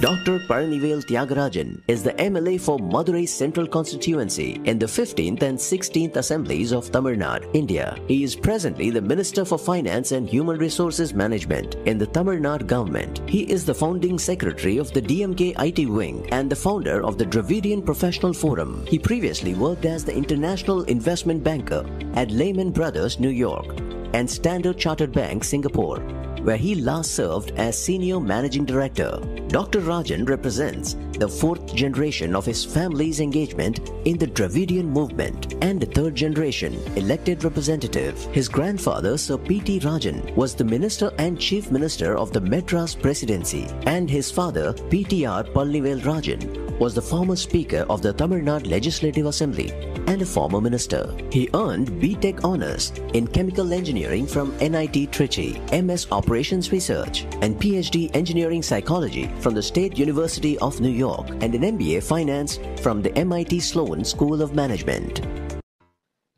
Dr. Palanivel Thiagarajan is the MLA for Madurai Central Constituency in the 15th and 16th Assemblies of Tamil Nadu, India. He is presently the Minister for Finance and Human Resources Management in the Tamil Nadu government. He is the founding secretary of the DMK IT wing and the founder of the Dravidian Professional Forum. He previously worked as the international investment banker at Lehman Brothers, New York, and Standard Chartered Bank, Singapore where he last served as Senior Managing Director. Dr. Rajan represents the fourth generation of his family's engagement in the Dravidian movement and the third generation elected representative. His grandfather, Sir P.T. Rajan, was the Minister and Chief Minister of the Madras Presidency, and his father, P.T.R. Palanivel Rajan, was the former Speaker of the Tamil Nadu Legislative Assembly and a former minister. He earned BTech Honours in Chemical Engineering from NIT Trichy, MS Operations Research, and PhD Engineering Psychology from the State University of New York, and an MBA Finance from the MIT Sloan School of Management.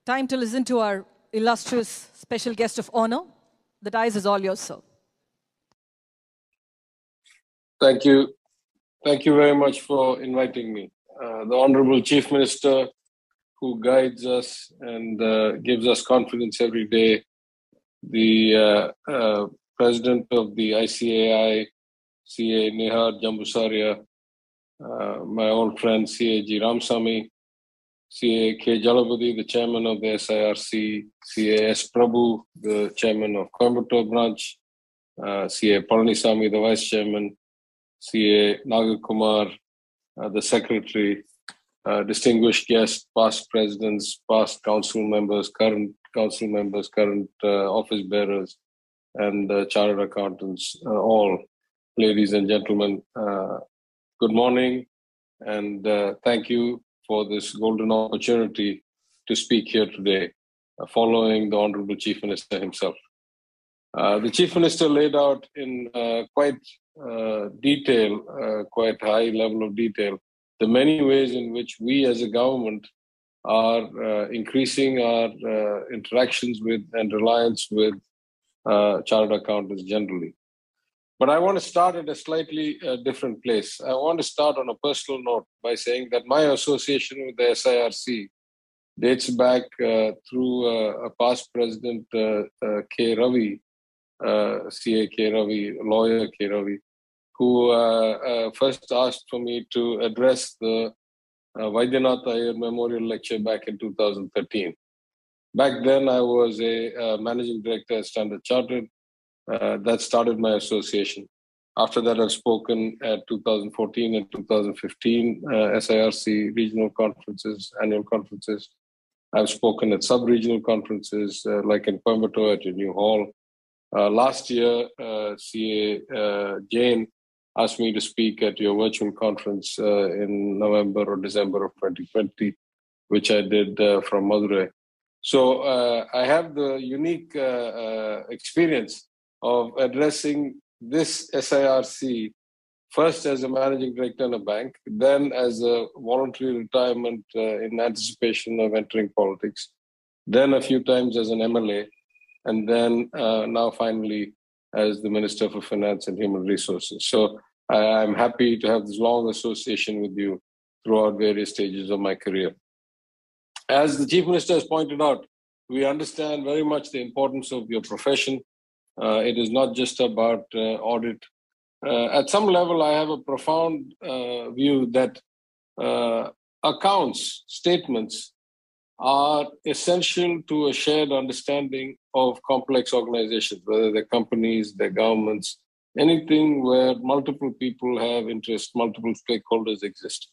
Time to listen to our illustrious special guest of honor. The dice is all yours, sir. Thank you. Thank you very much for inviting me. Uh, the Honorable Chief Minister, who guides us and uh, gives us confidence every day, the uh, uh President of the ICAI, CA Nihar Jambusaria, uh, my old friend CA G. Ramsamy, CA K. Jalapati, the chairman of the SIRC, CA S. Prabhu, the chairman of Coimbatore branch, uh, CA Palanisamy, the vice chairman, CA Nagakumar, uh, the secretary, uh, distinguished guests, past presidents, past council members, current council members, current uh, office bearers, and uh, chartered accountants, uh, all ladies and gentlemen, uh, good morning, and thank you for this golden opportunity to speak here today, following the Honorable Chief Minister himself. the Chief Minister laid out in quite uh, detail, uh, quite high level of detail, the many ways in which we as a government are uh, increasing our uh, interactions with and reliance with uh, chartered accountants generally. But I want to start at a slightly uh, different place. I want to start on a personal note by saying that my association with the SIRC dates back through a past president, K. Ravi, CA K. Ravi, lawyer K. Ravi, who uh, uh, first asked for me to address the uh, Vaidyanath Iyer Memorial Lecture back in 2013. Back then, I was a uh, managing director at Standard Chartered. Uh, that started my association. After that, I've spoken at 2014 and 2015 uh, SIRC regional conferences, annual conferences. I've spoken at sub-regional conferences like in Coimbatore at new hall. last year, CA Jain asked me to speak at your virtual conference uh, in November or December of 2020, which I did uh, from Madurai. So uh, I have the unique uh, uh, experience of addressing this SIRC first as a managing director in a bank, then as a voluntary retirement uh, in anticipation of entering politics, then a few times as an MLA, and then now finally as the Minister for Finance and Human Resources. So I'm happy to have this long association with you throughout various stages of my career. As the Chief Minister has pointed out, we understand very much the importance of your profession. Uh, it is not just about uh, audit. Uh, at some level, I have a profound uh, view that uh, accounts, statements, are essential to a shared understanding of complex organizations, whether they're companies, they're governments, anything where multiple people have interest, multiple stakeholders exist.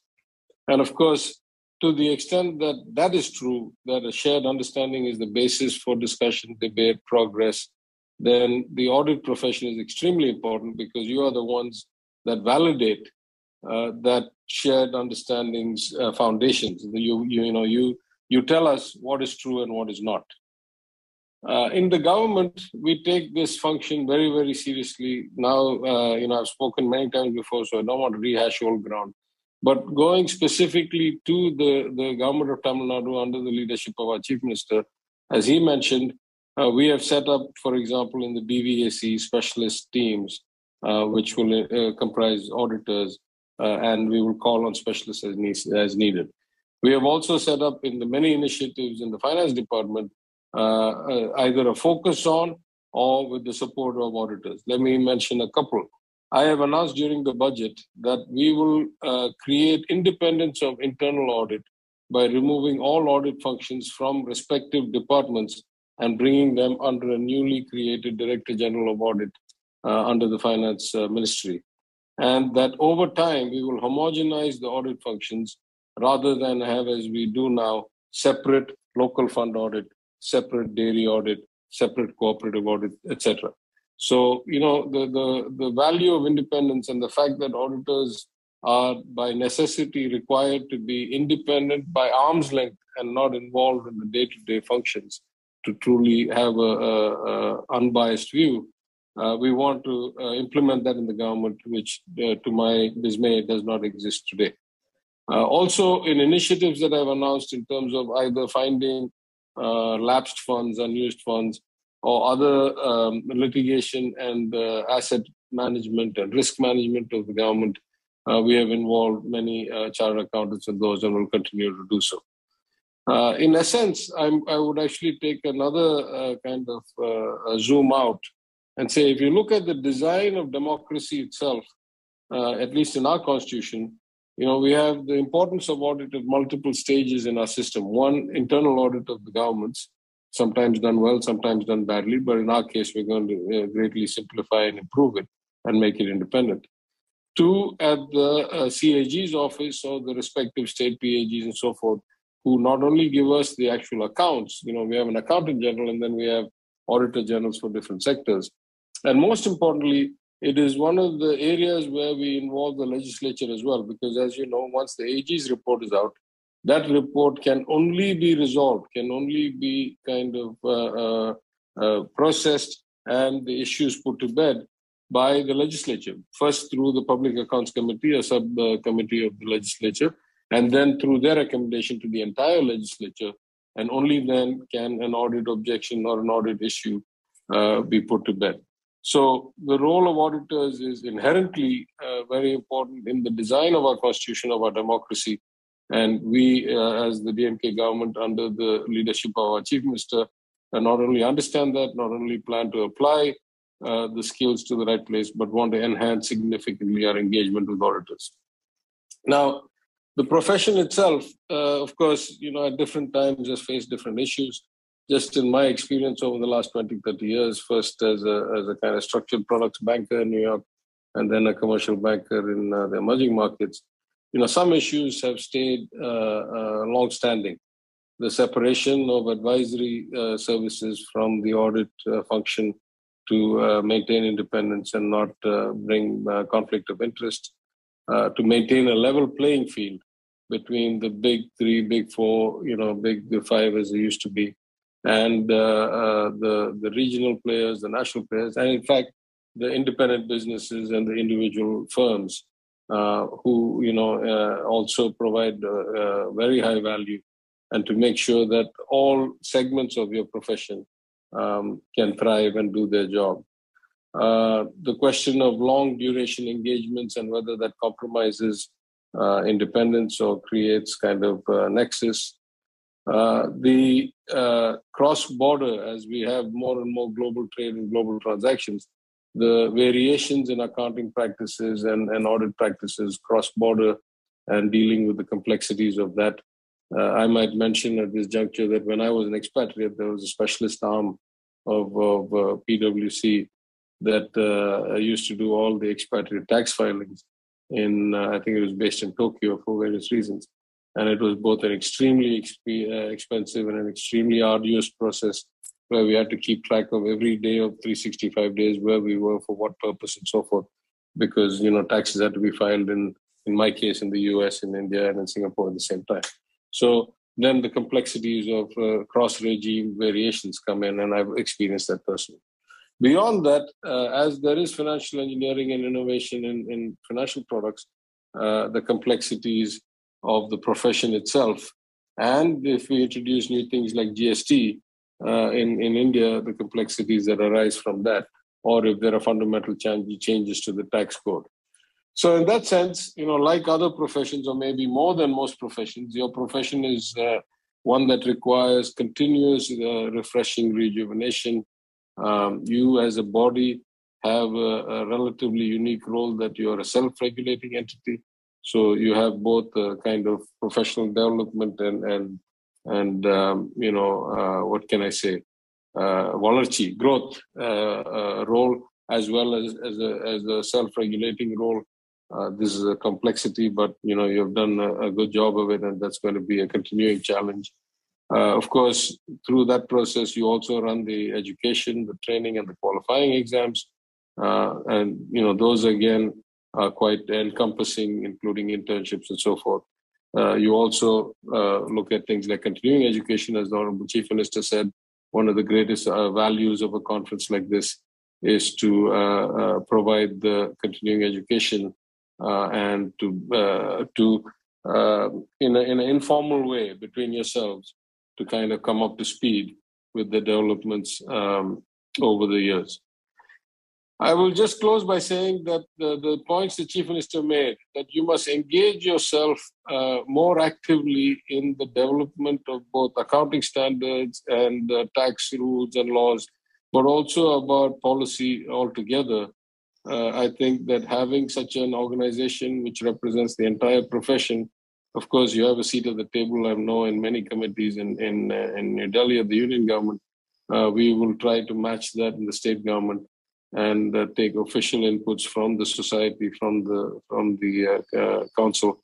And of course, to the extent that that is true, that a shared understanding is the basis for discussion, debate, progress, then the audit profession is extremely important because you are the ones that validate uh, that shared understandings uh, foundations. You, you, you know, you, you tell us what is true and what is not. Uh, in the government, we take this function very, very seriously. Now, uh, you know, I've spoken many times before, so I don't want to rehash old ground. But going specifically to the, the government of Tamil Nadu under the leadership of our chief minister, as he mentioned, Uh, we have set up, for example, in the DVAC specialist teams, uh, which will uh, comprise auditors, uh, and we will call on specialists as, as, needed. We have also set up in the many initiatives in the finance department either a focus on or with the support of auditors. Let me mention a couple. I have announced during the budget that we will create independence of internal audit by removing all audit functions from respective departments and bringing them under a newly created Director General of Audit uh, under the Finance uh, Ministry. And that over time, we will homogenize the audit functions rather than have, as we do now, separate local fund audit, separate dairy audit, separate cooperative audit, etc. So, you know, the, the, the value of independence and the fact that auditors are by necessity required to be independent by arm's length and not involved in the day-to-day functions to truly have a, a, a unbiased view. Uh, we want to uh, implement that in the government, which, uh, to my dismay, does not exist today. Uh, also, in initiatives that I've announced in terms of either finding lapsed funds, unused funds, or other um, litigation and uh, asset management and risk management of the government, we have involved many chartered accountants in those and will continue to do so. Uh, in essence, I'm, i would actually take another uh, kind of uh, zoom out and say if you look at the design of democracy itself, uh, at least in our constitution, you know, we have the importance of audit at multiple stages in our system. One, internal audit of the governments, sometimes done well, sometimes done badly, but in our case, we're going to uh, greatly simplify and improve it and make it independent. Two, at the uh, CAG's office or the respective state PAGs and so forth, who not only give us the actual accounts, you know, we have an accountant general and then we have auditor generals for different sectors. And most importantly, it is one of the areas where we involve the legislature as well, because as you know, once the AG's report is out, that report can only be resolved, can only be kind of uh, uh, uh, processed and the issues put to bed by the legislature. First, through the Public Accounts Committee, a subcommittee of the legislature, and then through their recommendation to the entire legislature, and only then can an audit objection or an audit issue uh, be put to bed. So the role of auditors is inherently uh, very important in the design of our constitution, of our democracy. And we, uh, as the DMK government, under the leadership of our chief minister, uh, not only understand that, not only plan to apply uh, the skills to the right place, but want to enhance significantly our engagement with auditors. Now, the profession itself, uh, of course, you know, at different times has faced different issues. Just in my experience over the last 20, 30 years, first as a, as a kind of structured products banker in New York, and then a commercial banker in uh, the emerging markets, you know, some issues have stayed uh, uh long-standing. The separation of advisory uh, services from the audit uh, function to maintain independence and not bring conflict of interest, to maintain a level playing field between the big three, big four, you know, big five as they used to be, and uh, uh, the the regional players, the national players, and in fact the independent businesses and the individual firms uh, who you know uh, also provide uh, uh, very high value, and to make sure that all segments of your profession um, can thrive and do their job. the question of long duration engagements and whether that compromises uh, independence or creates kind of uh, nexus. Uh, the cross border, as we have more and more global trade and global transactions, the variations in accounting practices and, and audit practices cross border and dealing with the complexities of that. Uh, I might mention at this juncture that when I was an expatriate, there was a specialist arm of, of uh, PwC that uh, used to do all the expatriate tax filings in uh, I think it was based in Tokyo for various reasons, and it was both an extremely exp- uh, expensive and an extremely arduous process where we had to keep track of every day of 365 days where we were for what purpose and so forth, because you know taxes had to be filed in in my case in the U.S., in India, and in Singapore at the same time. So then the complexities of uh, cross regime variations come in, and I've experienced that personally. Beyond that, uh, as there is financial engineering and innovation in, in financial products, uh, the complexities of the profession itself, and if we introduce new things like GST, uh, in, in India, the complexities that arise from that, or if there are fundamental change, changes to the tax code. So, in that sense, you know, like other professions, or maybe more than most professions, your profession is uh, one that requires continuous uh, refreshing rejuvenation. Um, you, as a body, have a, a, relatively unique role that you are a self-regulating entity. So you have both a kind of professional development and and and um, you know uh, what can I say, uh, growth uh, uh, role as well as as a, as a self-regulating role. Uh, this is a complexity, but you know you've done a, a, good job of it, and that's going to be a continuing challenge. Uh, of course, through that process, you also run the education, the training, and the qualifying exams, and you know those again are quite encompassing, including internships and so forth. Uh, you also uh, look at things like continuing education, as the Honorable Chief Minister said. One of the greatest uh, values of a conference like this is to uh, uh, provide the continuing education uh, and to to in, a, in an informal way between yourselves to kind of come up to speed with the developments um, over the years. I will just close by saying that the, the points the Chief Minister made that you must engage yourself uh, more actively in the development of both accounting standards and uh, tax rules and laws, but also about policy altogether. Uh, I think that having such an organization which represents the entire profession, of course, you have a seat at the table. I know in many committees in in, uh, in New Delhi of the union government, uh, we will try to match that in the state government and uh, take official inputs from the society, from the from the uh, uh, council,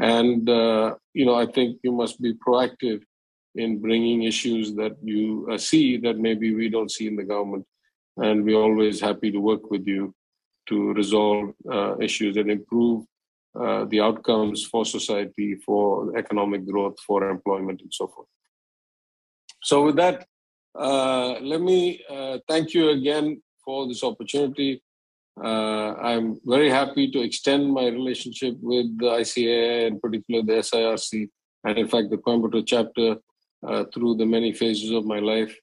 and uh, you know I think you must be proactive in bringing issues that you uh, see that maybe we don't see in the government, and we're always happy to work with you to resolve uh, issues and improve the outcomes for society, for economic growth, for employment, and so forth. So with that, let me thank you again for this opportunity. Uh, I'm very happy to extend my relationship with the ICAI and particularly the SIRC and in fact the Coimbatore chapter uh, through the many phases of my life.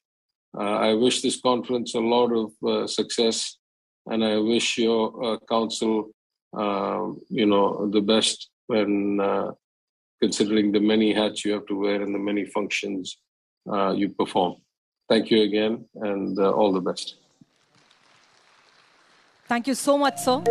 Uh, I wish this conference a lot of uh, success and I wish your uh, council, um, you know, the best when uh, considering the many hats you have to wear and the many functions you perform. Thank you again and all the best. Thank you so much, sir.